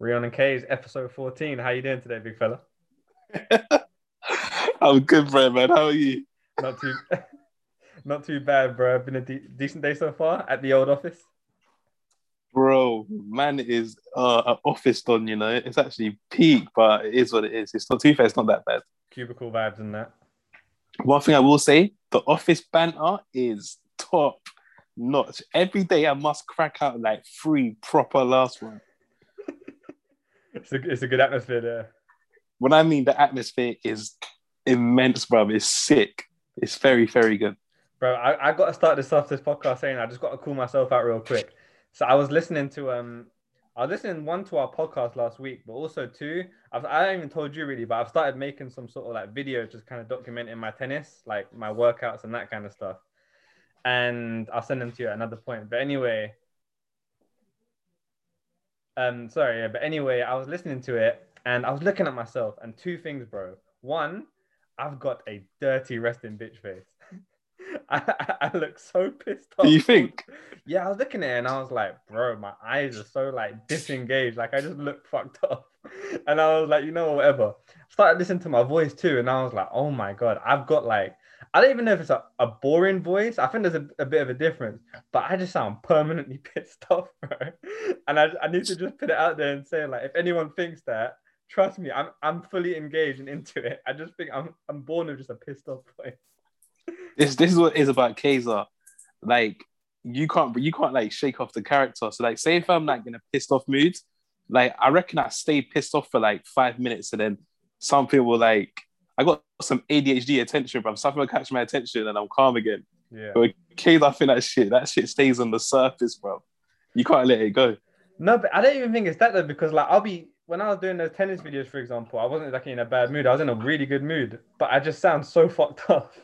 Rion and K's episode 14. How you doing today, big fella? I'm good, bro, man. How are you? Not too, not too bad, bro. Been a de- decent day so far at the old office. Bro, man is uh, an office done, you know. It's actually peak, but it is what it is. It's not too fair, it's not that bad. Cubicle vibes and that. One thing I will say, the office banter is top notch. Every day I must crack out like three proper last one. It's a, it's a good atmosphere there. When I mean the atmosphere is immense, bro. It's sick. It's very, very good. Bro, I, I got to start this off this podcast saying I just got to cool myself out real quick. So I was listening to um, I was listening one to our podcast last week, but also two, I've, I haven't even told you really, but I've started making some sort of like videos, just kind of documenting my tennis, like my workouts and that kind of stuff. And I'll send them to you at another point. But anyway, um, sorry, yeah, but anyway, I was listening to it and I was looking at myself and two things, bro. One, I've got a dirty resting bitch face. I, I, I look so pissed off. Do you think? Yeah, I was looking at it and I was like, bro, my eyes are so like disengaged. Like I just look fucked up. And I was like, you know, whatever. Started listening to my voice too, and I was like, oh my god, I've got like, I don't even know if it's a, a boring voice. I think there's a, a bit of a difference, but I just sound permanently pissed off, bro. And I, I need to just put it out there and say, like, if anyone thinks that, trust me, I'm I'm fully engaged and into it. I just think I'm I'm born with just a pissed off voice. This this is what is about Kaiser. Like you can't you can't like shake off the character. So like say if I'm like in a pissed off mood, like I reckon I stay pissed off for like five minutes and then something will like I got some ADHD attention, bro. Something will catch my attention and I'm calm again. Yeah. But Kaiser, I think that shit, that shit stays on the surface, bro. You can't let it go. No, but I don't even think it's that though, because like I'll be when I was doing those tennis videos, for example, I wasn't like in a bad mood. I was in a really good mood, but I just sound so fucked up.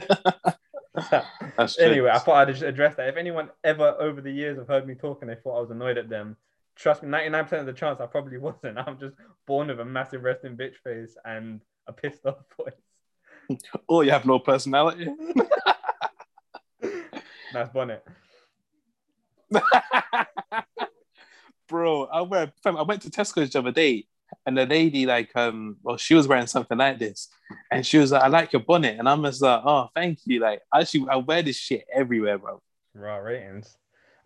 Anyway, I thought I'd just address that. If anyone ever over the years have heard me talk and they thought I was annoyed at them, trust me, 99% of the chance I probably wasn't. I'm just born with a massive resting bitch face and a pissed off voice. Or you have no personality. Nice bonnet. Bro, I went, fam, I went to Tesco's the other day and the lady, like, um, well, she was wearing something like this. And she was like, I like your bonnet. And I'm just like, oh, thank you. Like, actually, I wear this shit everywhere, bro. Raw ratings.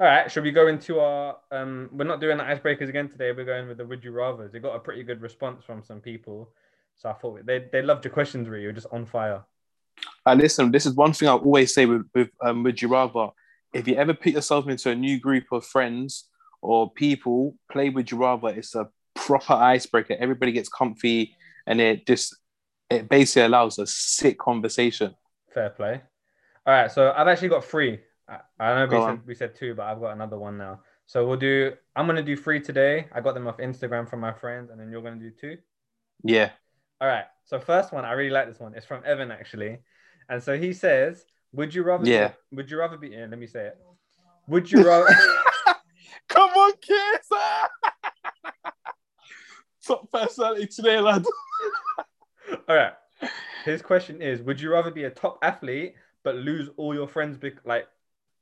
All right, should we go into our? Um, we're not doing the icebreakers again today. We're going with the would you rather's. It got a pretty good response from some people, so I thought they they loved your questions. Really, you're just on fire. And listen, this is one thing I always say with, with um, Would You Rather. If you ever put yourself into a new group of friends or people, play Would You Rather. It's a proper icebreaker. Everybody gets comfy and it just, it basically allows a sick conversation. Fair play. All right, so I've actually got three. I, I know we said, we said two, but I've got another one now. So we'll do. I'm gonna do three today. I got them off Instagram from my friends, and then you're gonna do two. Yeah. All right. So first one, I really like this one. It's from Evan actually, and so he says, "Would you rather? Yeah. would you rather be? Yeah, let me say it. Would you rather? Come on, kids. Top personality today, lad. All right. His question is: Would you rather be a top athlete but lose all your friends? Bec- like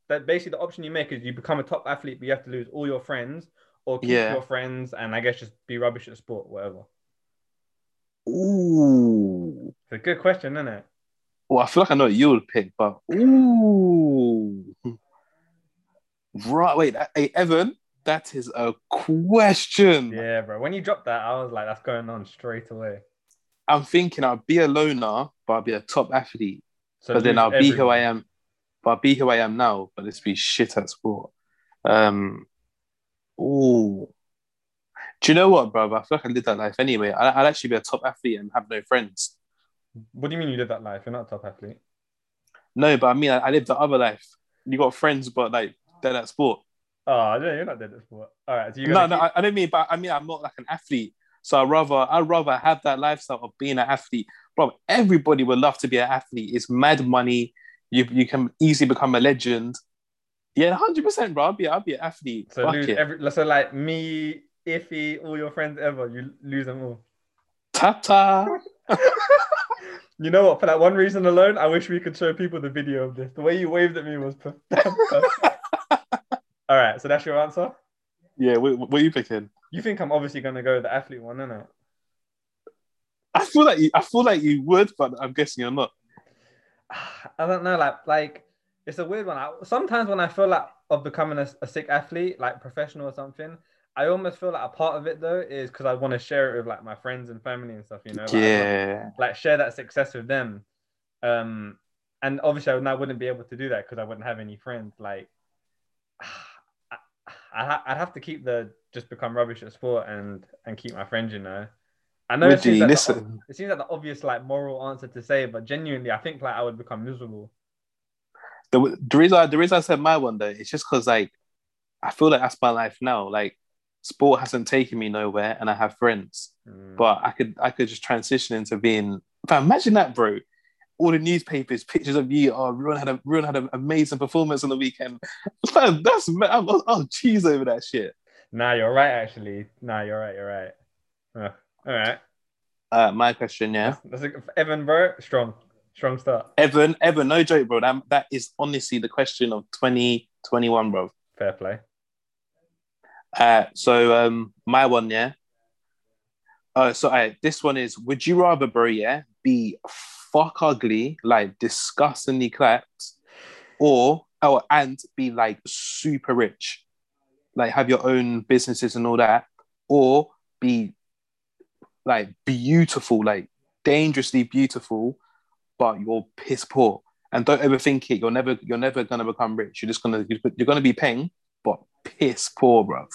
that. Basically, the option you make is you become a top athlete, but you have to lose all your friends, or keep Yeah. your friends, and I guess just be rubbish at sport, whatever. Ooh. It's a good question, isn't it? Well, I feel like I know what you would pick, but ooh. Right, wait, hey, Evan, that is a question. Yeah, bro. When you dropped that, I was like, "That's going on straight away." I'm thinking I'll be a loner, but I'll be a top athlete. So but then I'll be who I am. But be who I am now, but let's be shit at sport. Um, ooh. Do you know what, bro? I feel like I live that life anyway. I, I'd actually be a top athlete and have no friends. What do you mean you live that life? You're not a top athlete. No, but I mean, I, I live the other life. You got friends, but like they're at sport. Oh, no, you're not dead at sport. All right. So No, gonna no, keep- I, I don't mean, but I mean, I'm not like an athlete. So I'd rather, I'd rather have that lifestyle of being an athlete. Bro, everybody would love to be an athlete. It's mad money. You you can easily become a legend. Yeah, hundred percent, bro. I'll be, I'll be an athlete. so Fuck lose it. every. So like me, Iffy, all your friends ever, you lose them all. Tata. You know what? For that one reason alone, I wish we could show people the video of this. The way you waved at me was perfect. All right, so that's your answer. Yeah, what, what are you picking? You think I'm obviously gonna go with the athlete one, innit? I feel like you, I feel like you would, but I'm guessing you're not. I don't know, like like it's a weird one. I, sometimes when I feel like of becoming a, a sick athlete, like professional or something, I almost feel like a part of it though is because I want to share it with like my friends and family and stuff, you know. Like, yeah, like share that success with them. Um, and obviously I, would- I wouldn't be able to do that because I wouldn't have any friends. Like, I, I, I'd have to keep the just become rubbish at sport and and keep my friends, you know. I know it seems, like the, listen? it seems like the obvious like moral answer to say, but genuinely, I think like I would become miserable. The, the reason I, the reason I said my one though, it's just because like I feel like that's my life now. Like sport hasn't taken me nowhere, and I have friends. Mm. But I could I could just transition into being. Fam, imagine that, bro. All the newspapers, pictures of you. Oh, Ruan had a Ruan had an amazing performance on the weekend. Fam, that's I'm, I'll cheese over that shit. Nah, you're right. Actually, nah, you're right. You're right. Uh, all right. Uh, my question, yeah. That's a, Evan, bro. Strong, strong start. Evan, Evan, no joke, bro. That, that is honestly the question of 2021, bro. Fair play. Uh, so um, my one, yeah. Uh, so uh, this one is: Would you rather, bro, yeah, be fuck ugly, like disgustingly clapped, or oh, and be like super rich, like have your own businesses and all that, or be like beautiful, like dangerously beautiful, but you're piss poor. And don't overthink it. You're never, you're never gonna become rich. You're just gonna, you're gonna be paying, but piss poor, bro.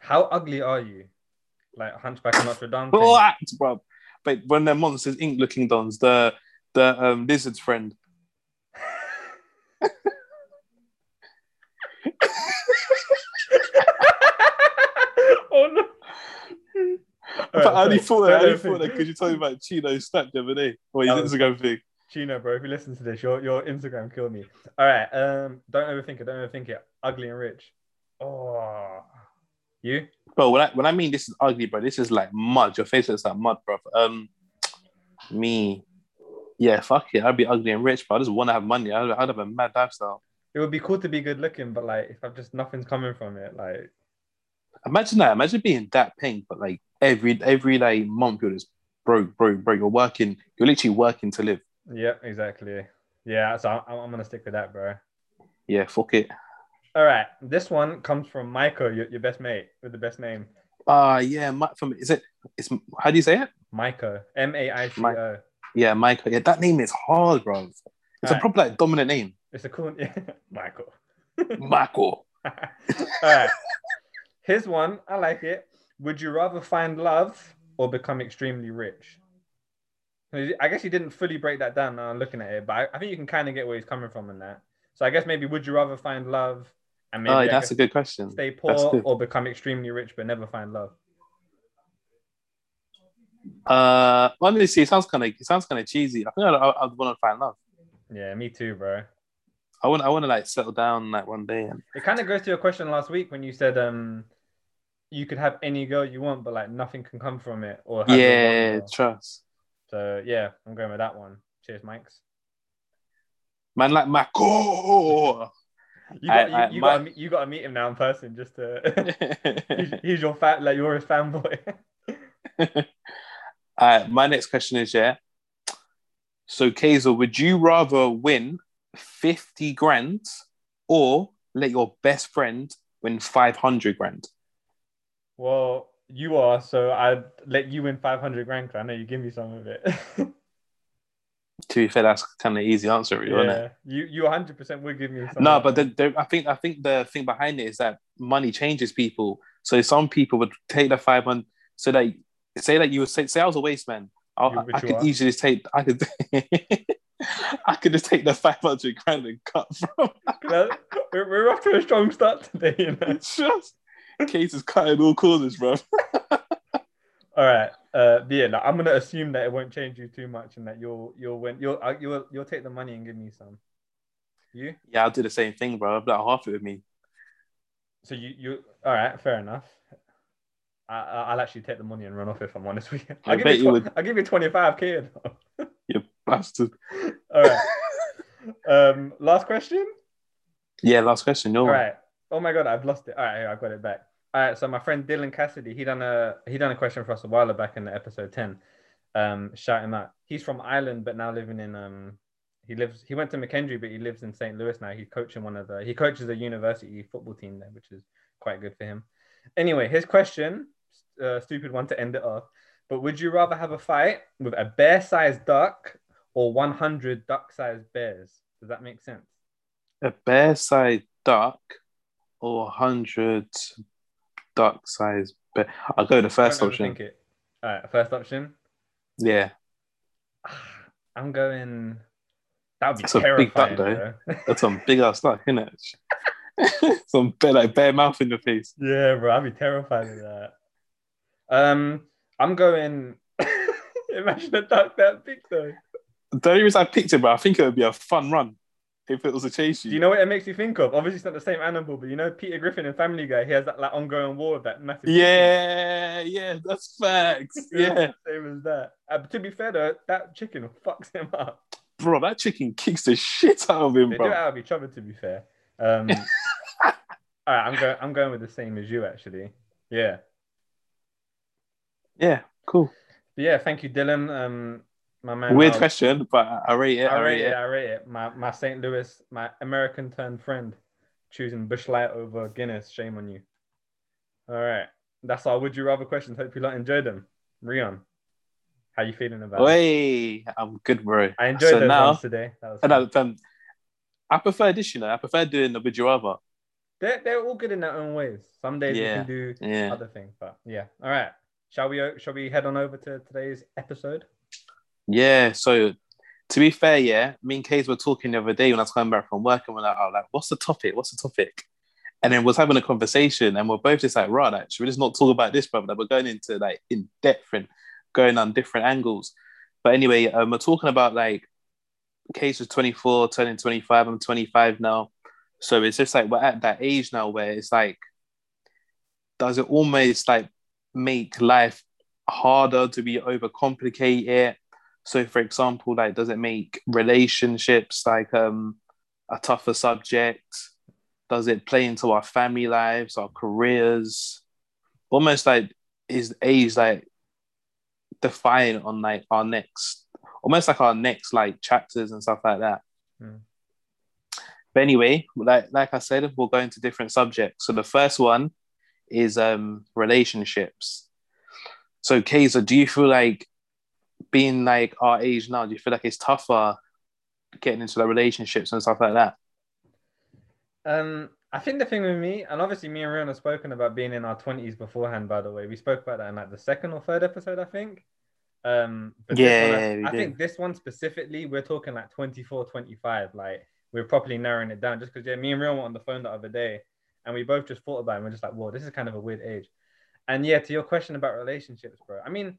How ugly are you? Like Hunchback of Notre Dame. bro? But when they're Monsters Inc looking dons, the the um, lizard's friend. oh no. But I only thought that, I only thought that because you're talking about Chino's snap the other day, or his was- Instagram thing. Chino, bro, if you listen to this, your your Instagram killed me. All right, um, don't overthink it. Don't overthink it. Ugly and rich. Oh, you? Bro, when I when I mean this is ugly, bro, this is like mud. Your face looks like mud, bro. Um, me, yeah, fuck it. I'd be ugly and rich, but I just want to have money. I'd, I'd have a mad lifestyle. It would be cool to be good looking, but like if I've just nothing's coming from it, like Imagine that. Imagine being that pink, but like every every day, month you're just broke, broke, broke. You're working. You're literally working to live. yeah, exactly. Yeah, so I'm, I'm gonna stick with that, bro. Yeah, fuck it. All right, this one comes from Michael, your, your best mate with the best name, Ah, yeah, Mike from is it? It's how do you say it? Michael, M A I C O. Yeah, Michael. Yeah, that name is hard, bro. It's a Alright. proper like dominant name. It's a cool, yeah, Michael. Michael. All right. Here's one. I like it. Would you rather find love or become extremely rich? I guess he didn't fully break that down now looking at it, but I, I think you can kind of get where he's coming from in that. So I guess maybe would you rather find love and maybe Oh, that's a good question. stay poor or become extremely rich but never find love? Uh, honestly, it sounds kind of it sounds kind of cheesy. I think I'd, I'd, I'd want to find love. Yeah, me too, bro. I want I want to like settle down like one day and It kind of goes to your question last week when you said um you could have any girl you want, but like nothing can come from it. Or yeah, trust. So yeah, I'm going with that one. Cheers, Mikes. Man, like Michael. You got, I- I- you, you, my- gotta, you gotta meet him now in person just to. he's, he's your fan, like you're his fanboy. uh, my next question is yeah. So, Kazel, would you rather win 50 grand or let your best friend win 500 grand? Well, you are, so I'd let you win 500 grand. I know you give me some of it. To be fair, that's kind of easy answer, really, isn't it? yeah, you you 100 percent would give me some. No, but the, the, I think I think the thing behind it is that money changes people. So some people would take the five hundred. So that say that you would say, say I was a waste man. I, You- I could are. easily take. I could. I could just take the five hundred grand and cut from. We're, we're off to a strong start today. You know? It's just Case is cutting all corners, bro. All right. Uh, but yeah, like, I'm gonna assume that it won't change you too much, and that you'll you'll win. You'll uh, you'll you'll take the money and give me some. You? Yeah, I'll do the same thing, bro. I'll like half it with me. So you you all right? Fair enough. I, I- I'll actually take the money and run off if I'm honest with you. I'll I give bet you, you would. I'll give you 25k. You bastard. All right. um, last question. Yeah, last question. No. All right. Oh my god, I've lost it. All right, I got it back. All right, so my friend Dylan Cassidy, he done a he done a question for us a while back in the episode ten. Um, shout him out. He's from Ireland, but now living in um, he lives he went to McKendree, but he lives in St. Louis now. He's coaching one of the he coaches a university football team there, which is quite good for him. Anyway, his question, uh, stupid one to end it off. But would you rather have a fight with a bear-sized duck or 100 duck-sized bears? Does that make sense? A bear-sized duck or hundred duck-sized bear. I'll go the first option. it. All right, first option. Yeah, I'm going. That would be That's a big duck, terrifying, though. that's some big ass duck, isn't it? some bare, like bare mouth in the face. yeah, bro, I'd be terrified of that. Um, I'm going. Imagine a duck that big though. The only reason I picked it, but I think it would be a fun run if it was a chase Do you. you know what it makes you think of? Obviously, it's not the same animal, but you know Peter Griffin in Family Guy. He has that like ongoing war with that massive. yeah, yeah, that's facts. Yeah, same as that. Uh, to be fair though, that chicken fucks him up. bro, that chicken kicks the shit out of him, They do it bro. out of each other. To be fair. Um, all right, I'm going. I'm going with the same as you actually. Yeah. Yeah, cool. But yeah, thank you, Dylan. Um, my man. Weird question, but I I rate it. I rate it. I rate it. My my St. Louis, my American turned friend, choosing Busch Light over Guinness. Shame on you. All right, that's our would you rather questions. Hope you lot enjoyed them. Rion, how you feeling about it? Wait, I'm good, bro. I enjoyed so those now, ones today. That was and. I, um, I prefer this, you know. I prefer doing the would you rather. They're they're all good in their own ways. Some days Yeah. we can do Yeah. other things, but yeah. All right. Shall we shall we head on over to today's episode? Yeah. So to be fair, yeah, me and Kays were talking the other day when I was coming back from work, and we're like, oh, like, what's the topic? What's the topic? And then was having a conversation, and we're both just like, right, like, should we just not talk about this, brother? Like, we're going into like in depth and going on different angles. But anyway, um, we're talking about like Case was 24, turning 25. I'm 25 now. So it's just like we're at that age now where it's like, does it almost like make life harder to be overcomplicate so for example like does it make relationships like um a tougher subject? Does it play into our family lives our careers? Almost like is age like defiant on like our next almost like our next like chapters and stuff like that. Hmm. but anyway like like i said we'll go into different subjects. So the first one is um relationships. So Kaiser, do you feel like being like our age now, do you feel like it's tougher getting into the relationships and stuff like that? Um, I think the thing with me, and obviously me and Rion have spoken about being in our twenties beforehand. By the way, we spoke about that in like the second or third episode, I think. Um, but Yeah, one, I, I think this one specifically, we're talking like 24, 25. Like we're properly narrowing it down, just because yeah, me and Rion were on the phone the other day, and we both just thought about it. and we're just like, whoa, this is kind of a weird age. And yeah, to your question about relationships, bro. I mean,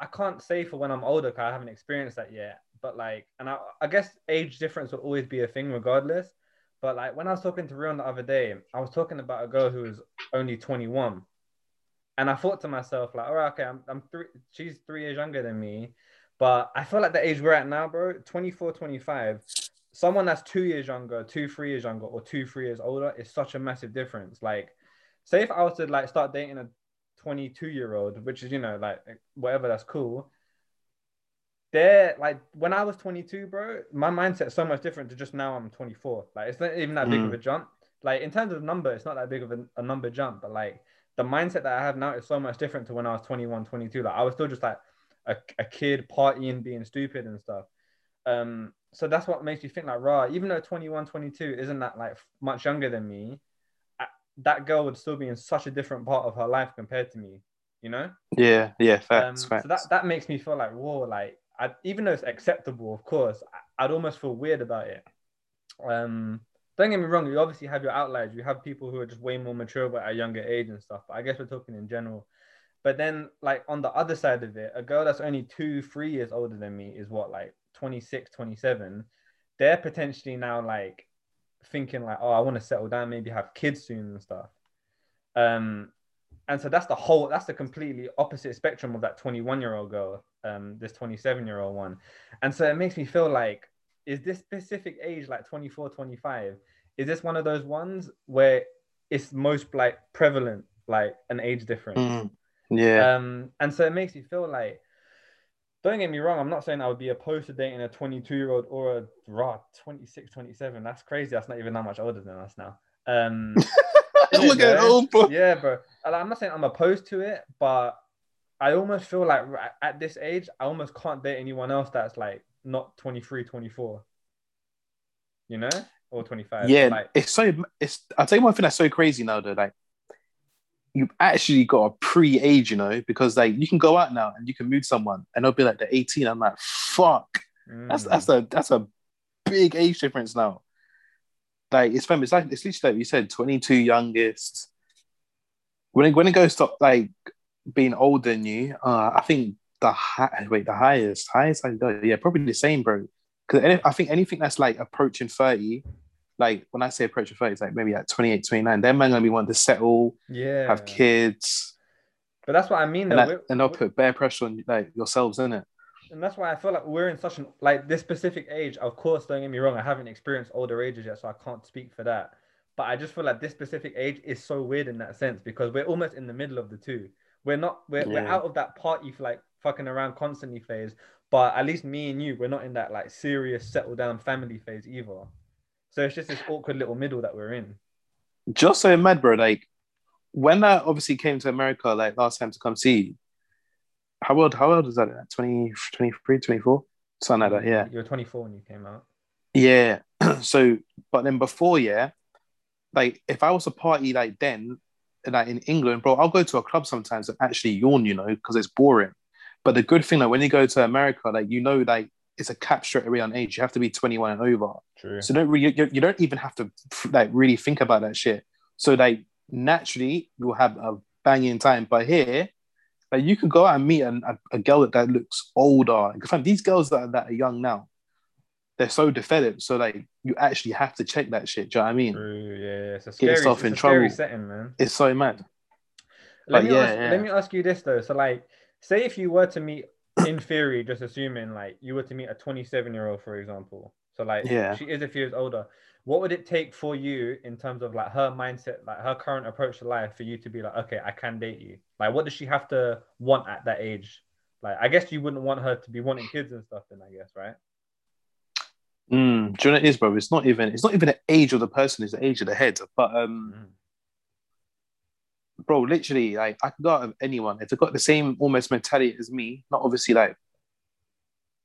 I can't say for when I'm older because I haven't experienced that yet. But like, and I, I guess age difference will always be a thing regardless. But like when I was talking to Rion the other day, I was talking about a girl who was only 21. And I thought to myself, like, all right, okay, I'm, I'm three, she's three years younger than me. But I feel like the age we're at now, bro, 24, 25, someone that's two years younger, two, three years younger, or two, three years older is such a massive difference. Like, say if I was to like start dating a 22 year old, which is, you know, like whatever, that's cool. They're like when I was 22, bro, my mindset's so much different to just now I'm 24. Like it's not even that big of Mm. a jump. Like in terms of number, it's not that big of a, a number jump, but like the mindset that I have now is so much different to when I was 21, 22. Like I was still just like a, a kid partying, being stupid and stuff. Um, so that's what makes me think like, raw, even though 21, 22 isn't that like much younger than me, that girl would still be in such a different part of her life compared to me, you know? Yeah, yeah, Um, facts, so that, that makes me feel like, whoa, like, I, even though it's acceptable, of course, I, I'd almost feel weird about it. Um, don't get me wrong, you obviously have your outliers. You have people who are just way more mature but at a younger age and stuff. But I guess we're talking in general. But then, like, on the other side of it, a girl that's only two, three years older than me is what, like 26, 27. They're potentially now, like, thinking, like, oh, I want to settle down, maybe have kids soon and stuff. Um, and so that's the whole that's the completely opposite spectrum of that 21 year old girl um this 27 year old one and so it makes me feel like is this specific age like 24 25 is this one of those ones where it's most like prevalent, like an age difference. Mm. Yeah. Um, and so it makes you feel like, don't get me wrong, I'm not saying I would be opposed to dating a 22 year old or a raw 26, 27. That's crazy. That's not even that much older than us now. Um, Look at old boy. Yeah, bro. I'm not saying I'm opposed to it, but I almost feel like at this age, I almost can't date anyone else that's like not 23, 24. You know? Or 25. Yeah, Like, it's so. It's. I'll tell you one thing that's so crazy now, though. Like, you've actually got a pre-age, you know, because like you can go out now and you can meet someone, and they'll be like they're 18. I'm like, fuck. That's mm, that's a that's a big age difference now. Like it's famous. It's like it's literally like you said, 22 youngest. When it when it goes to like being older than you, uh, I think the high, wait the highest highest I go, yeah, probably the same, bro. Because I think anything that's like approaching 30, like when I say approaching 30, it's like maybe like 28, 29, they're man gonna be wanting to settle, yeah. have kids, But that's what I mean. and, though, that, and they'll put bare pressure on like yourselves, in it. and that's why I feel like we're in such an like this specific age. Of course, don't get me wrong, I haven't experienced older ages yet, so I can't speak for that. But I just feel like this specific age is so weird in that sense because we're almost in the middle of the two. We're not we're, we're out of that party for like fucking around constantly phase, but at least me and you, we're not in that like serious settle down family phase either. So it's just this awkward little middle that we're in. just so mad, bro. Like when I obviously came to America, like last time to come see you, how old, how old is that? 20, 23, 24? Something like that, yeah. You were 24 when you came out. Yeah. so, but then before, yeah, like if I was a party like then, like in England, bro, I'll go to a club sometimes and actually yawn, you know, because it's boring. But the good thing, like when you go to America, like you know, like it's a cap straight away on age. You have to be 21 and over. True. So don't really, you, you don't even have to like really think about that shit. So like naturally you'll have a banging time. But here, like you can go out and meet an, a, a girl that, that looks older. Because these girls that are, that are young now, they're so developed. So like you actually have to check that shit. Do you know what I mean? True. Yeah. It's a Get scary, yourself it's in trouble. setting, man. It's so mad. Let But me yeah, ask, yeah. let me ask you this though. So like, say if you were to meet, in theory, just assuming like you were to meet a 27 year old, for example. So like, Yeah. she is a few years older. What would it take for you in terms of like her mindset, like her current approach to life, for you to be like, okay, I can date you? Like, what does she have to want at that age? Like, I guess you wouldn't want her to be wanting kids and stuff, then I guess, right? Mm, do you know what it is, bro? It's not even it's not even the age of the person, it's the age of the head. But um Mm. Bro, literally, like I could go out with anyone if they've got the same almost mentality as me, not obviously like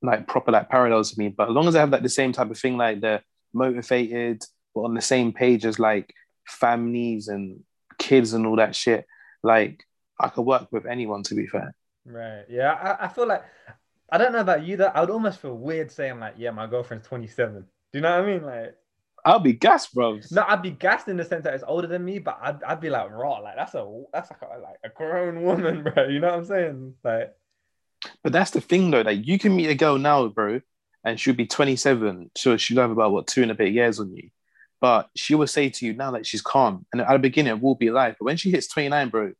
like proper like parallels to me, but as long as they have like the same type of thing, like they're motivated, but on the same page as like families and kids and all that shit, like I could work with anyone to be fair. Right. Yeah. I, I feel like I don't know about you that I would almost feel weird saying like, yeah, my girlfriend's 27. Do you know what I mean? Like, I'll be gassed, bro. no, I'd be gassed in the sense that it's older than me, but I'd, I'd be like, raw, like that's a that's like a, like a grown woman, bro. You know what I'm saying? Like, But that's the thing though, like you can meet a girl now, bro, and she'll be 27. So she'll have about what two and a bit years on you. But she will say to you now that she's calm. And at the beginning it will be life. But when she hits 29, bro,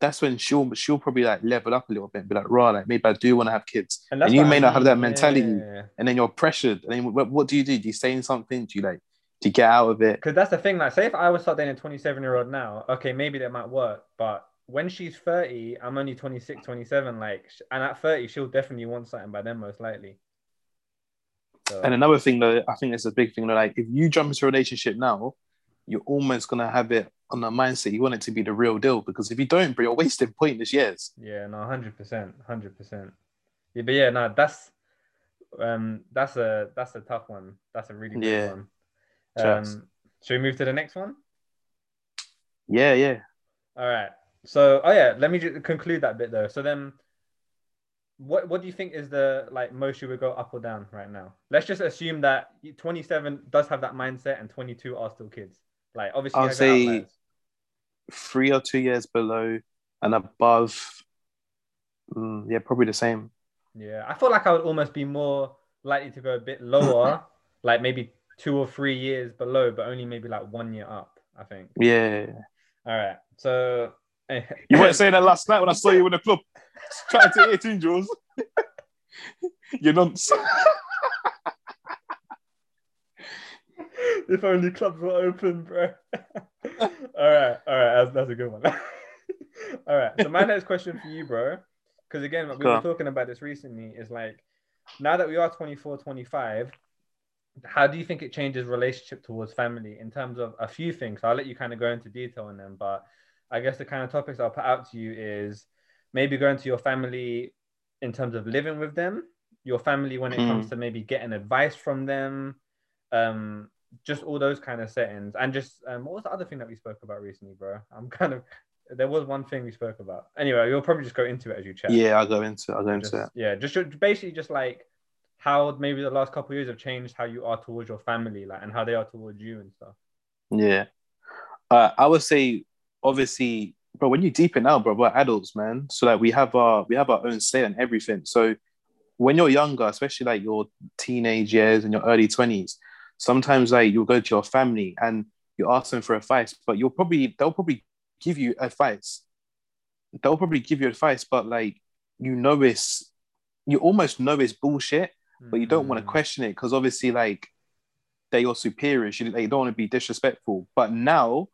that's when she'll she'll probably like level up a little bit and be like, raw, like maybe I do want to have kids. and And, you may I not have that mentality. yeah. And then you're pressured. And then what, what do you do? Do you say something? Do you like you get out of it? Because that's the thing. Like, say if I was starting a 27 year old now, okay, maybe that might work. But when she's 30, I'm only 26, 27. Like, and at 30, she'll definitely want something by then, most likely. So, And another thing though, I think it's a big thing though, like if you jump into a relationship now, you're almost gonna have it on the mindset you want it to be the real deal because if you don't, bro, you're wasting pointless years. yeah, no, 100%, 100%. Yeah, but yeah, no, that's um, that's a that's a tough one. That's a really good Yeah. one. Trust. Um, should we move to the next one? Yeah, yeah. All right. So, oh yeah, let me just conclude that bit though. So then, what what do you think is the like most you would go up or down right now? Let's just assume that 27 does have that mindset and 22 are still kids. Like obviously, I'll say- outliers. Three or two years below and above. mm, yeah, probably the same. yeah, I feel like I would almost be more likely to go a bit lower, like maybe two or three years below, but only maybe like one year up. I think. Yeah. All right. So. You weren't saying that last night when I saw you in the club trying to 18 Jules. You're nonsense. if only clubs were open, bro. all right, all right, that's, that's a good one. all right, so my next question for you, bro, because again, we were talking about this recently, is like, now that we are 24, 25, how do you think it changes relationship towards family in terms of a few things? I'll let you kind of go into detail on them, but I guess the kind of topics I'll put out to you is maybe going to your family in terms of living with them, your family when it mm. comes to maybe getting advice from them, um, just all those kind of settings, and just um, what was the other thing that we spoke about recently, bro? I'm kind of there was one thing we spoke about. Anyway, you'll probably just go into it as you chat. Yeah, I'll go into it. I'll go just, into it. Yeah, just basically just like how maybe the last couple years have changed how you are towards your family, like, and how they are towards you and stuff. Yeah, uh, I would say obviously, bro, when you deep it now, bro, we're adults, man. So like we have our we have our own say and everything. So when you're younger, especially like your teenage years and your early twenties, sometimes like you'll go to your family and you ask them for advice, but you'll probably they'll probably give you advice. They'll probably give you advice, but like you know it's you almost know it's bullshit, but you don't want to mm. question it because obviously like they're your superiors. You, they don't want to be disrespectful. But now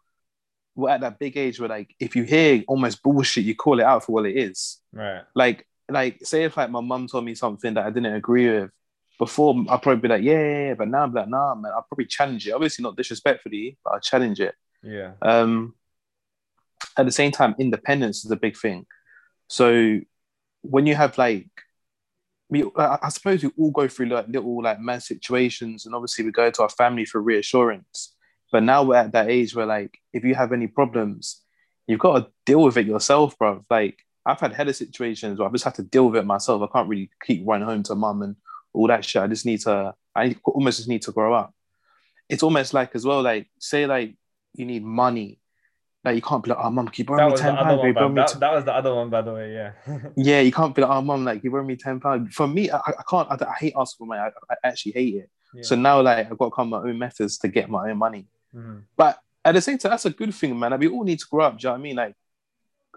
we're at that big age where like if you hear almost bullshit, you call it out for what it is. Right. Like like say if like my mum told me something that I didn't agree with before, I'd probably be like, yeah, yeah, yeah. but now I'm like, nah, man, I'll probably challenge it. Obviously not disrespectfully, but I'll challenge it. Yeah. Um at the same time, independence is a big thing. So when you have like we, I suppose we all go through like little like mad situations, and obviously we go to our family for reassurance. But now we're at that age where like if you have any problems, you've got to deal with it yourself, bro. Like I've had header situations where I've just had to deal with it myself. I can't really keep running home to mum and all that shit. I just need to. I almost just need to grow up. It's almost like as well, like say like you need money like you can't be like, oh mum, can you borrow that me ten pounds? That, that, was the other one, by the way. Yeah. yeah, you can't be like, oh mum, like you borrow me ten pounds. For me, I, I can't. I, I, hate asking for money. I, I actually hate it. Yeah. So now, like, I've got to come my own methods to get my own money. Mm-hmm. But at the same time, that's a good thing, man. Like, we all need to grow up. Do you know what I mean? Like,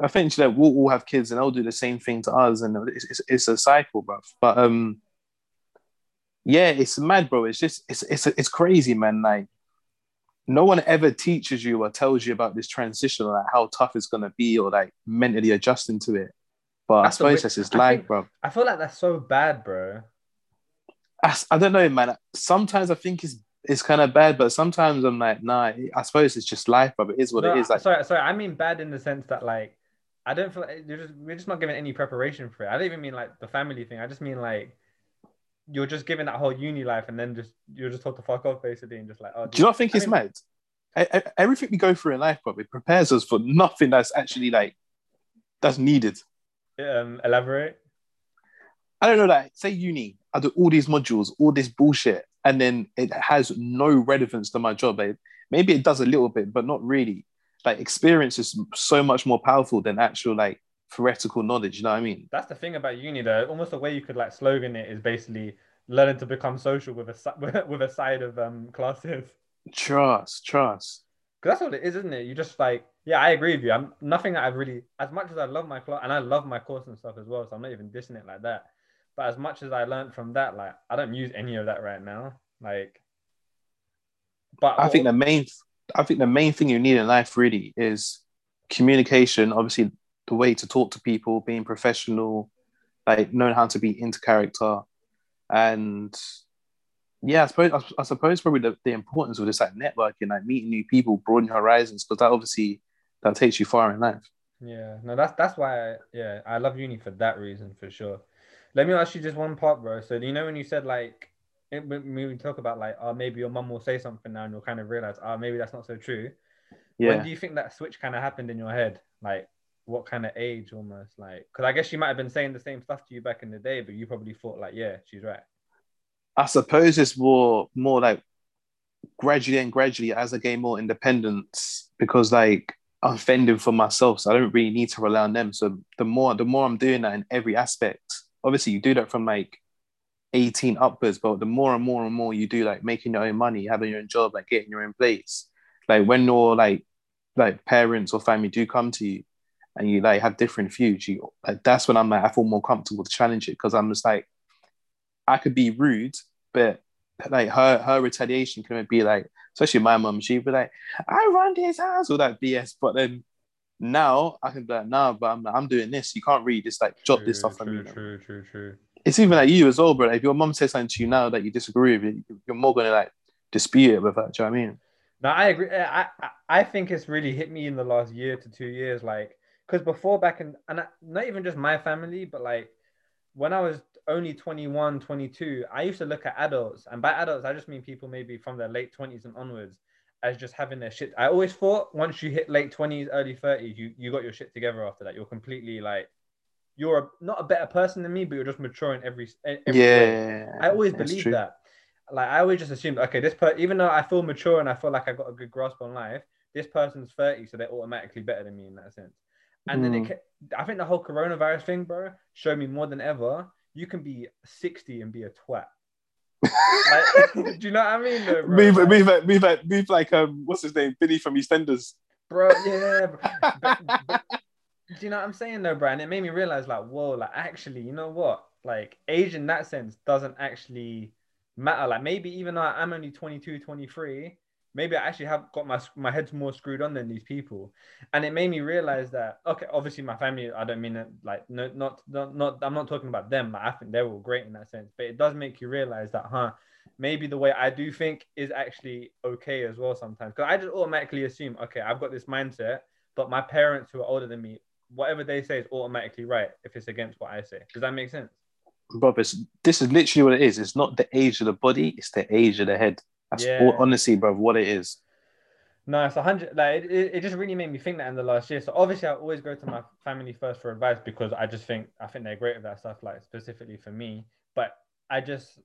I think like we'll all have kids and they'll do the same thing to us, and it's, it's, it's a cycle, bro. But um, yeah, it's mad, bro. It's just it's it's it's crazy, man. Like no one ever teaches you or tells you about this transition or like how tough it's gonna be or like mentally adjusting to it. But that's I suppose that's just life, bro. I feel like that's so bad, bro. I, I don't know, man. Sometimes I think it's it's kind of bad, but sometimes I'm like, nah. I suppose it's just life, bro. It is what no, it is. Like, sorry, sorry. I mean bad in the sense that like I don't feel like you're just we're just not giving any preparation for it. I don't even mean like the family thing. I just mean like you're just giving that whole uni life and then just you're just told to fuck off basically and just like oh do you not think I it's mean, mad? I, I, everything we go through in life but it prepares us for nothing that's actually like that's needed. Um elaborate. I don't know like say uni i do all these modules all this bullshit and then it has no relevance to my job. Like, maybe it does a little bit but not really. Like experience is so much more powerful than actual like theoretical knowledge. You know what I mean? That's the thing about uni, though. Almost the way you could like slogan it is basically learning to become social with a with a side of um classes. Trust, trust. Because that's what it is, isn't it? You just like, yeah, I agree with you. I'm nothing that I've really, as much as I love my class and I love my course and stuff as well. So I'm not even dissing it like that. But as much as I learned from that, like I don't use any of that right now. Like, but I think the main, I think the main thing you need in life really is communication. Obviously, the way to talk to people, being professional, like knowing how to be into character, and yeah, I suppose I, I suppose probably the, the importance of just like networking, like meeting new people, broadening horizons, because that obviously that takes you far in life. Yeah, no, that's that's why I, yeah I love uni for that reason for sure. Let me ask you just one part, bro. So you know when you said like eh, it, when we talk about like oh maybe your mum will say something now and you'll kind of realize oh maybe that's not so true. Yeah. When do you think that switch kind of happened in your head? Like what kind of age almost like because i guess she might have been saying the same stuff to you back in the day but you probably thought like yeah she's right. I suppose it's more more like gradually and gradually as i gain more independence because like i'm fending for myself so i don't really need to rely on them. So the more the more i'm doing that in every aspect obviously you do that from like 18 upwards but the more and more and more you do like making your own money having your own job like getting your own place like when your like like parents or family do come to you and you like have different views, you like that's when I'm like I feel more comfortable to challenge it because I'm just like I could be rude, but like her her retaliation can be like, especially my mum, she'd be like, I run this house, all that BS. But then now I can be like, nah, but I'm, I'm doing this. You can't read. Just like jot True, this stuff true, from me. true, true, true. It's even like you as well, bro. Like, if your mum says something to you now that you disagree with, it, you're more gonna like dispute it with that. Do you know what I mean? No, I agree. I I think it's really hit me in the last year to two years, like because before back in and not even just my family, but like when I was only 21, 22, I used to look at adults, and by adults I just mean people maybe from their late 20s and onwards, as just having their shit. I always thought once you hit late 20s, early 30s, you you got your shit together after that. You're completely like you're a, not a better person than me, but you're just maturing in every, every way. Yeah, I always believed true. that. Like I always just assumed, okay, this per even though I feel mature and I feel like I got a good grasp on life, this person's 30, so they're automatically better than me in that sense. And then it, Mm. I think the whole coronavirus thing, bro, showed me more than ever. You can be 60 and be a twat. Like, do you know what I mean? Though, bro? Move, Like, move, like, move, like, move like um, what's his name, Billy from EastEnders. bro, yeah. bro. But- but- do you know what I'm saying though, bro? And it made me realize, like, whoa, like, actually, you know what? Like, age in that sense doesn't actually matter. Like, maybe even though I'm only 22, 23, maybe I actually have got my my head's more screwed on than these people. And it made me realize that, okay, obviously, my family, I don't mean it like, no, not, not, not, I'm not talking about them. I think they're all great in that sense, but it does make you realize that, huh? Maybe the way I do think is actually okay as well sometimes. Because I just automatically assume, okay, I've got this mindset, but my parents who are older than me, whatever they say is automatically right if it's against what I say. Does that make sense? Bob, this is literally what it is. It's not the age of the body, it's the age of the head. That's Yeah. all, honestly, bro, what it is. No, it's a hundred. Like it, it, just really made me think that in the last year. So obviously, I always go to my family first for advice because I just think I think they're great with that stuff. Like specifically for me, but I just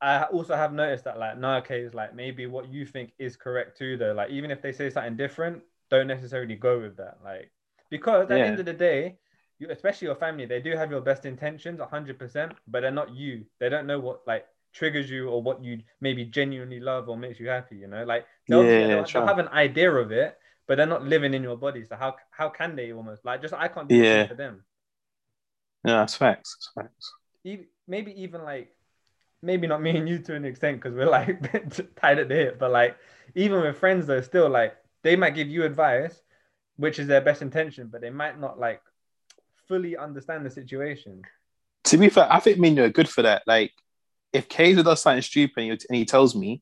I also have noticed that like no, okay, it's like maybe what you think is correct too. Though, like even if they say something different, don't necessarily go with that. Like because at the end of the day, you especially your family, they do have your best intentions, hundred percent, but they're not you. They don't know what like triggers you or what you maybe genuinely love or makes you happy. You know, like they'll, Yeah, they'll, they'll have an idea of it, but they're not living in your body. So how how can they almost like just I can't do Yeah. yeah. for them. Yeah, that's facts. That's facts. Even, maybe even like maybe not me and you to an extent because we're like tied at the hip, but like even with friends though, still like they might give you advice, which is their best intention, but they might not like fully understand the situation. To be fair, I think me and you are good for that. Like, if Kaiser does something stupid and he- tells me,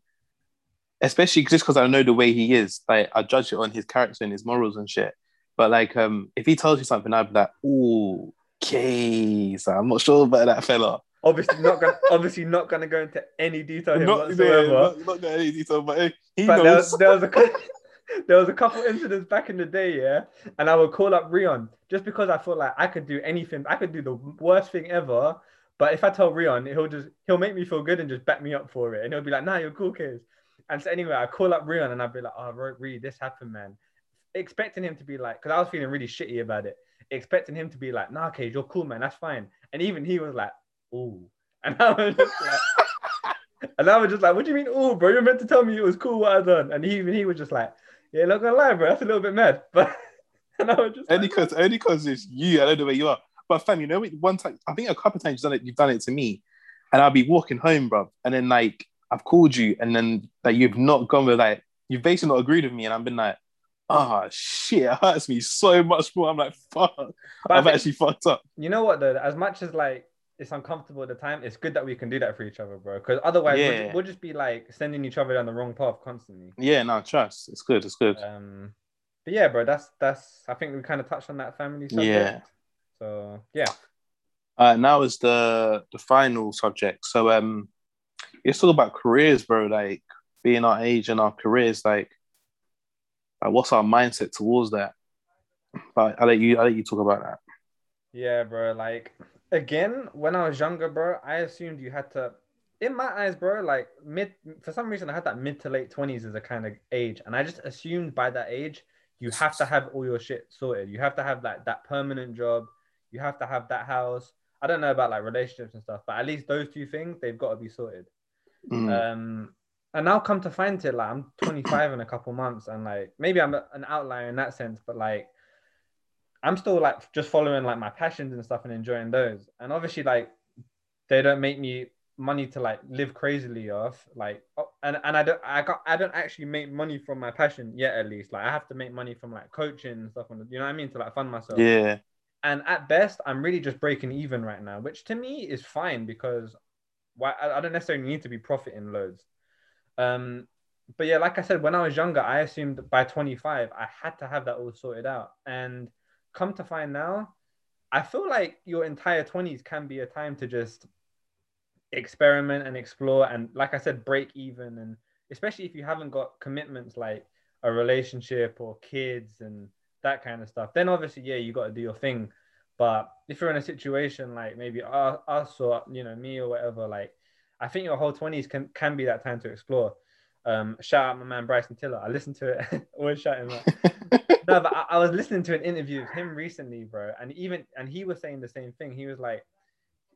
especially just because I know the way he is, like I judge it on his character and his morals and shit. But like, um, if he tells you something, I'd be like, "Ooh, Kaiser, I'm not sure about that fella." Obviously not gonna obviously not gonna go into any detail here Not, whatsoever. yeah, not, not going any detail, but hey, he but there knows. was, there was a there was a couple incidents back in the day, yeah, and I would call up Rion just because I felt like I could do anything. I could do the worst thing ever, but if I tell Rion, he'll just he'll make me feel good and just back me up for it, and he'll be like, "Nah, you're cool, kids." And so anyway, I call up Rion and I'd be like, "Oh, Ro- Ree, this happened, man," expecting him to be like, because I was feeling really shitty about it, expecting him to be like, "Nah, Cage, you're cool, man, that's fine," and even he was like, "Ooh," and I was just like. And I was just like, what do you mean, oh, bro? You're meant to tell me it was cool what I done. And he even he was just like, yeah, not gonna lie, bro, that's a little bit mad. But and I was just Only like, because only because it's you. I don't know where you are. But fam, you know, what, one time I think a couple of times you've done it. You've done it to me, and I'll be walking home, bro, and then like I've called you, and then like you've not gone with like you've basically not agreed with me, and I've been like, oh shit, it hurts me so much more. I'm like, fuck, But I've think- actually fucked up. you know what though? As much as like it's uncomfortable at the time, it's good that we can do that for each other, bro. Because otherwise, we'll, Yeah. we'll just be like sending each other down the wrong path constantly. Yeah, no, trust. It's good. It's good. Um, but yeah, bro, that's that's. I think we kind of touched on that family subject. Yeah. So yeah, Uh, now is the the final subject. So um, let's talk about careers, bro. Like being our age and our careers, like, like what's our mindset towards that? But I'll let you I'll let you talk about that. Yeah, bro. Like again, when I was younger, bro, I assumed you had to. In my eyes, bro, like mid for some reason I had that mid to late twenties as a kind of age, and I just assumed by that age you have to have all your shit sorted. You have to have that that permanent job. You have to have that house. I don't know about like relationships and stuff, but at least those two things they've got to be sorted. Mm. Um, and now come to find it, like I'm 25 in a couple months, and like maybe I'm an outlier in that sense, but like I'm still like just following like my passions and stuff and enjoying those. And obviously, like they don't make me money to like live crazily off. Like, oh, and and I don't I got I don't actually make money from my passion yet. At least, like I have to make money from like coaching and stuff. On you know what I mean to like fund myself. Yeah. And at best, I'm really just breaking even right now, which to me is fine because why I, don't necessarily need to be profiting loads. Um, but yeah, like I said, when I was younger, I assumed by 25 I had to have that all sorted out. And come to find now, I feel like your entire 20s can be a time to just experiment and explore and like I said, break even and especially if you haven't got commitments like a relationship or kids and that kind of stuff, then obviously, yeah, you got to do your thing. But if you're in a situation like maybe us or you know me or whatever, like I think your whole 20s can can be that time to explore. Um, shout out my man Bryson Tiller. I listened to it. Always Shout shouting. no, but I, I, was listening to an interview of him recently, bro, and even and he was saying the same thing. He was like,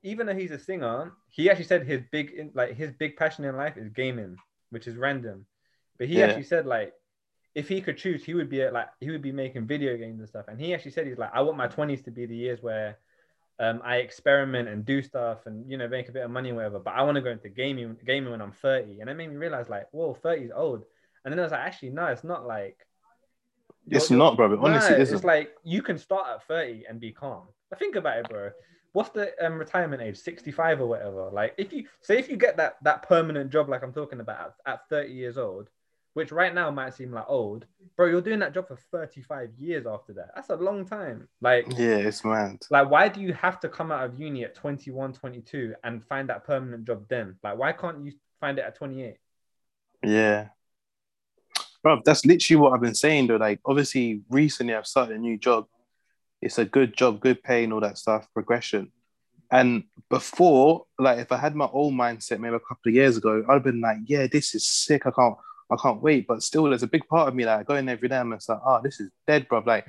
even though he's a singer, he actually said his big like his big passion in life is gaming, which is random. But he yeah. actually said like, if he could choose, he would be like he would be making video games and stuff. And he actually said he's like, I want my twenties to be the years where um, I experiment and do stuff and you know make a bit of money, whatever. But I want to go into gaming, gaming when I'm 30, and it made me realize like, whoa, 30 is old. And then I was like, actually, no, it's not like. It's not, brother. Honestly, no, it's like you can start at 30 and be calm. But think about it, bro. What's the um, retirement age? 65 or whatever. Like, if you say if you get that that permanent job, like I'm talking about, at, at 30 years old, which right now might seem like old, bro, you're doing that job for 35 years after that. That's a long time. Like, yeah, it's mad. Like, why do you have to come out of uni at 21, 22 and find that permanent job then? Like, why can't you find it at 28? Yeah. Bro, that's literally what I've been saying though. Like, obviously, recently I've started a new job. It's a good job, good pay, and all that stuff, progression. And before, like, if I had my old mindset maybe a couple of years ago, I'd have been like, yeah, this is sick. I can't I can't wait. But still, there's a big part of me that I go in every day and it's like, oh, this is dead, bro. Like,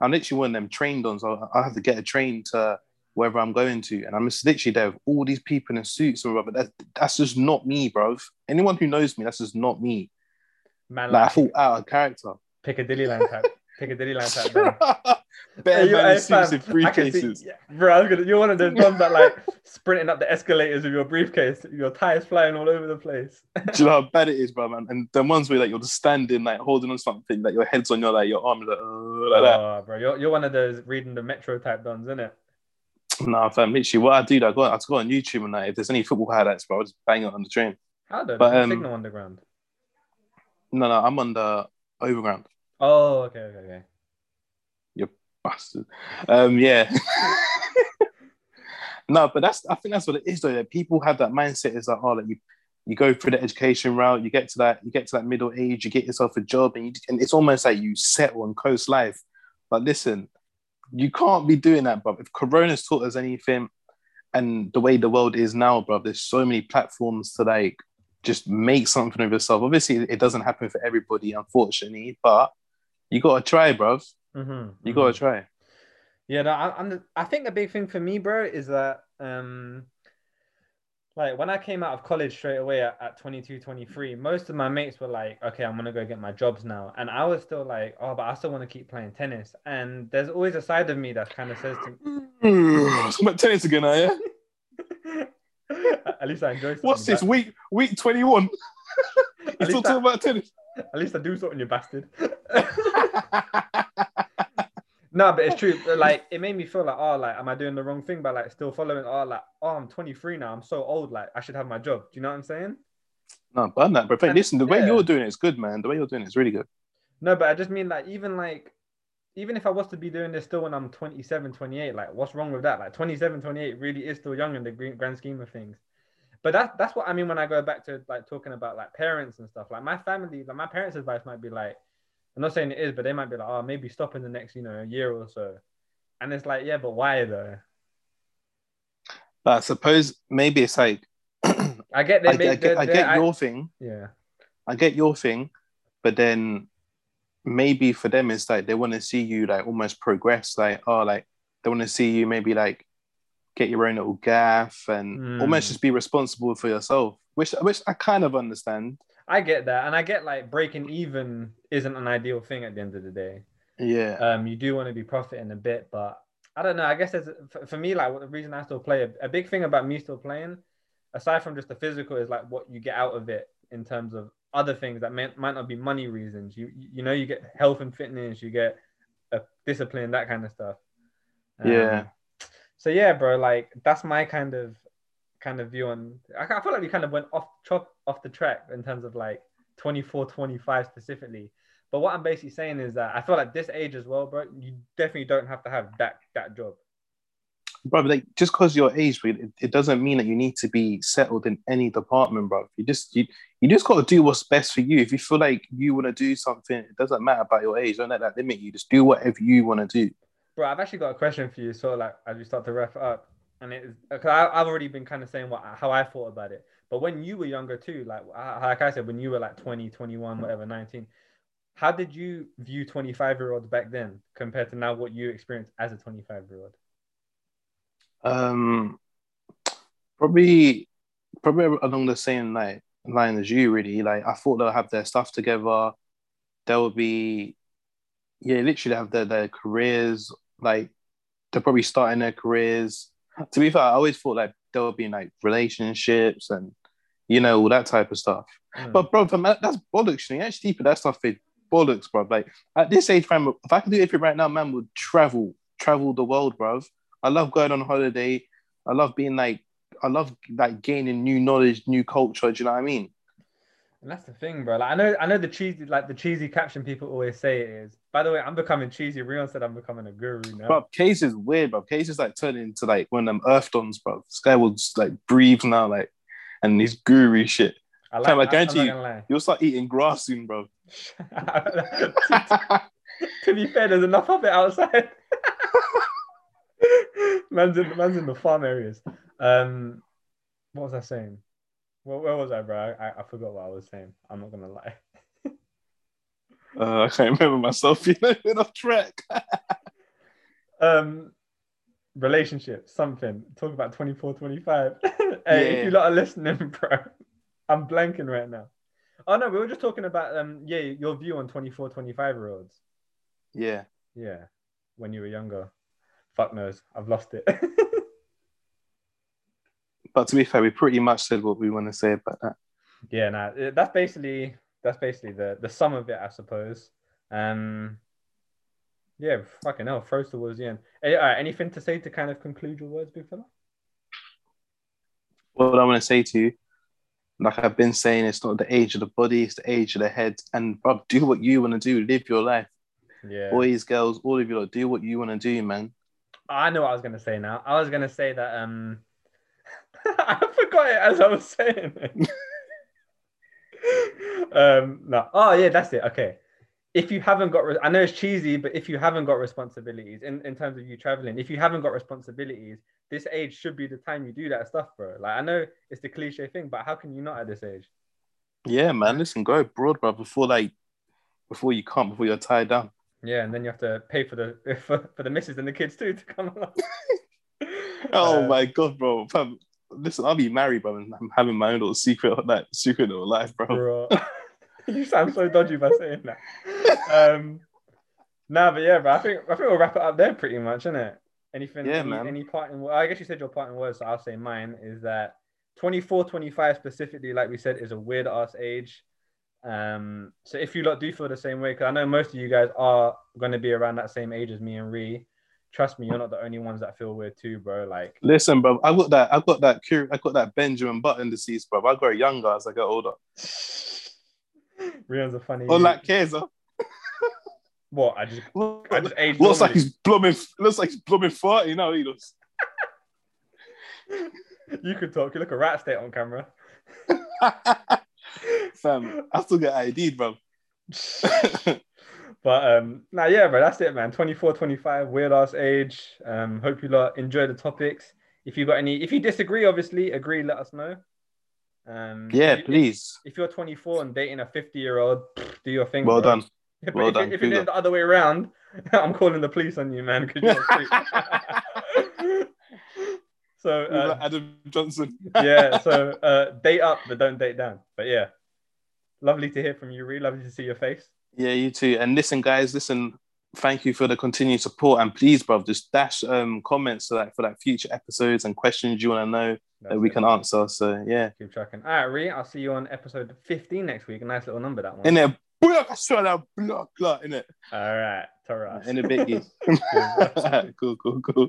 I'm literally one of them trained on, so I have to get a train to wherever I'm going to. And I'm just literally there with all these people in suits and But that's, that's just not me, bro. Anyone who knows me, that's just not me. Man, like, like I thought out of character. Piccadilly line type. Piccadilly line type. Better hey, man suits in briefcases. See, yeah, bro, I was gonna, you're one of those ones that like sprinting up the escalators with your briefcase, your tires flying all over the place. Do you know how bad it is, bro, man? And the ones where like you're just standing, like holding on something, like your head's on your like your arms, like, uh, like that. Oh, bro, you're, you're one of those reading the metro type dons, isn't it? Nah, fam, literally, what I do, I go, I go on YouTube and like, if there's any football highlights, bro, I just bang it on the train. How do? But, um, Signal Underground. No, no, I'm on the Overground. Oh, okay, okay, okay bastard. Um, yeah. no, but that's I think that's what it is though. That people have that mindset is like, oh, like you you go through the education route, you get to that, you get to that middle age, you get yourself a job, and you and it's almost like you settle on coast life. But listen, you can't be doing that, bro. If Corona's taught us anything, and the way the world is now, bro, there's so many platforms to like just make something of yourself. Obviously, it doesn't happen for everybody, unfortunately, but you gotta try, bro. Mm-hmm, you mm-hmm. gotta try. Yeah, no, I, am I think the big thing for me, bro, is that um, like when I came out of college straight away at, at 22, 23, most of my mates were like, okay, I'm gonna go get my jobs now, and I was still like, oh, but I still want to keep playing tennis. And there's always a side of me that kind of says to me, about tennis again, are you? at least I enjoy. What's this week? Week 21. you still talking about tennis? At least I do something, you bastard. No, but it's true. Like it made me feel like, oh, like am I doing the wrong thing by like still following? Oh, like oh, I'm 23 now. I'm so old. Like I should have my job. Do you know what I'm saying? No, but that, but and, listen, the way you're doing it is good, man. The way you're doing it is really good. No, but I just mean like even like even if I was to be doing this still when I'm 27, 28, like what's wrong with that? Like 27, 28 really is still young in the grand scheme of things. But that's that's what I mean when I go back to like talking about like parents and stuff. Like my family, like my parents' advice might be like, I'm not saying it is, but they might be like, oh, maybe stop in the next, you know, year or so. And it's like, yeah, but why though? But I suppose maybe it's like I get that. I, I, get, I get your thing. Yeah. I get your thing, but then maybe for them it's like they want to see you like almost progress. Like, oh, like they want to see you maybe like get your own little gaff and mm. almost just be responsible for yourself, which which I kind of understand. I get that, and I get like breaking even isn't an ideal thing at the end of the day. Yeah. Um, you do want to be profiting a bit, but I don't know. I guess there's for, me like the reason I still play a, a, big thing about me still playing. aside from just the physical, is like what you get out of it in terms of other things that may, might not be money reasons. You you know you get health and fitness, you get a discipline, that kind of stuff. Um, Yeah. So yeah, bro, like that's my kind of kind of view on. I, I feel like we kind of went off chop off the track in terms of like 24, 25 specifically. But what I'm basically saying is that I feel like this age as well, bro, you definitely don't have to have that that job. bro. Like just because your age, bro, it, it doesn't mean that you need to be settled in any department, bro. You just you, you just got to do what's best for you. If you feel like you want to do something, it doesn't matter about your age. Don't let that limit you. Just do whatever you want to do. Bro, I've actually got a question for you. So like as we start to wrap up, and it because I've already been kind of saying what how I thought about it. But when you were younger too, like like I said, when you were like 20, 21, whatever, 19, how did you view 25 year olds back then compared to now what you experience as a 25 year old? Um, probably, probably along the same like line as you. Really, like I thought they'll have their stuff together. They'll be, yeah, literally have their their careers. Like they're probably starting their careers. To be fair, I always thought like there would be like relationships and you know all that type of stuff. Mm. But bro, that, that's bollocks. You actually deeper that stuff is bollocks, bro. Like at this age, fam, if I could do everything right now, man would travel, travel the world, bro. I love going on holiday. I love being like, I love like gaining new knowledge, new culture. Do you know what I mean? And that's the thing, bro. Like I know, I know the cheesy, like the cheesy caption people always say it is. By the way, I'm becoming cheesy. Rion said I'm becoming a guru now. Bro, Case is weird, bro. Case is like turning into like one of them Earth dons, bro. This guy will just like breathe now, like, and his guru shit. I fam, I I'm guarantee you, you'll start eating grass soon, bro. to, to be fair, there's enough of it outside. man's in man's in the farm areas. Um, what was I saying? Where, where was I, bro? I, I forgot what I was saying. I'm not gonna lie. Uh, I can't remember myself. You know, off track. Um, relationships, something. Talk about 24, 25. hey, Yeah. if you lot are listening, bro, I'm blanking right now. Oh no, we were just talking about um, yeah, your view on 24, 25 year olds. yeah. Yeah, when you were younger. Fuck knows, I've lost it. But to be fair, we pretty much said what we want to say about that. yeah, nah, that's basically that's basically the the sum of it, I suppose. Um, yeah, fucking hell, throws towards the end. Hey, all right, anything to say to kind of conclude your words, big fella? What I want to say to you, like I've been saying, it's not the age of the body, it's the age of the head. And bro, do what you want to do, live your life. Yeah. Boys, girls, all of you, lot, do what you want to do, man. I know what I was gonna say now. I was gonna say that um I forgot it as I was saying it. um no. Oh yeah, that's it. Okay. If you haven't got re- I know it's cheesy, but if you haven't got responsibilities in, in terms of you traveling, if you haven't got responsibilities, this age should be the time you do that stuff, bro. Like I know it's the cliche thing, but how can you not at this age? Yeah, man. Listen, go abroad, bro, before like before you come, before you're tied down. Yeah, and then you have to pay for the for, for the missus and the kids too to come along. Oh Uh, my god, bro. Listen, I'll be married, bro, and I'm having my own little secret, like secret little life, bro. bro. you sound so dodgy by saying that. Um, nah, but yeah, bro. I think I think we'll wrap it up there, pretty much, isn't it? Anything? Yeah, any, man. Any parting? Well, I guess you said your parting words, so I'll say mine is that 24, 25 specifically, like we said, is a weird ass age. Um, so if you lot do feel the same way, because I know most of you guys are going to be around that same age as me and Ree. Trust me, you're not the only ones that feel weird too, bro. Like, Listen, bro, I got that, I got that, cur- I got that Benjamin Button disease, bro. I got younger as I get older. Rion's a funny. Unlike Kaiser, what? I just I just aged. looks like he's blooming, looks like he's blooming forty now. He looks. you could talk. You look a rat state on camera. Fam, I still get ID'd, bro. But um, nah, yeah, bro, that's it, man. 24, 25, weird ass age. Um, hope you lot enjoy the topics. If you got any, if you disagree, obviously agree. Let us know. Um, yeah, if you- please. If you're 24 and dating a 50 year old, do your thing. Well bro. done. But Well if, done. If, if you're the other way around, I'm calling the police on you, man, you're a so uh, Adam Johnson. yeah, so uh, date up, but don't date down. But yeah, lovely to hear from you, Ree. Lovely to see your face. Yeah, you too. And listen, guys, listen. Thank you for the continued support, and please, bro, just dash um comments so that for like future episodes and questions you want to know. that we it, can man. answer. So yeah, Keep tracking. All right, Ree, I'll see you on episode 15 next week. A nice little number, that one. in there, block, I swear that block, block, in it, All right. Taras. in a biggie. cool, cool, cool.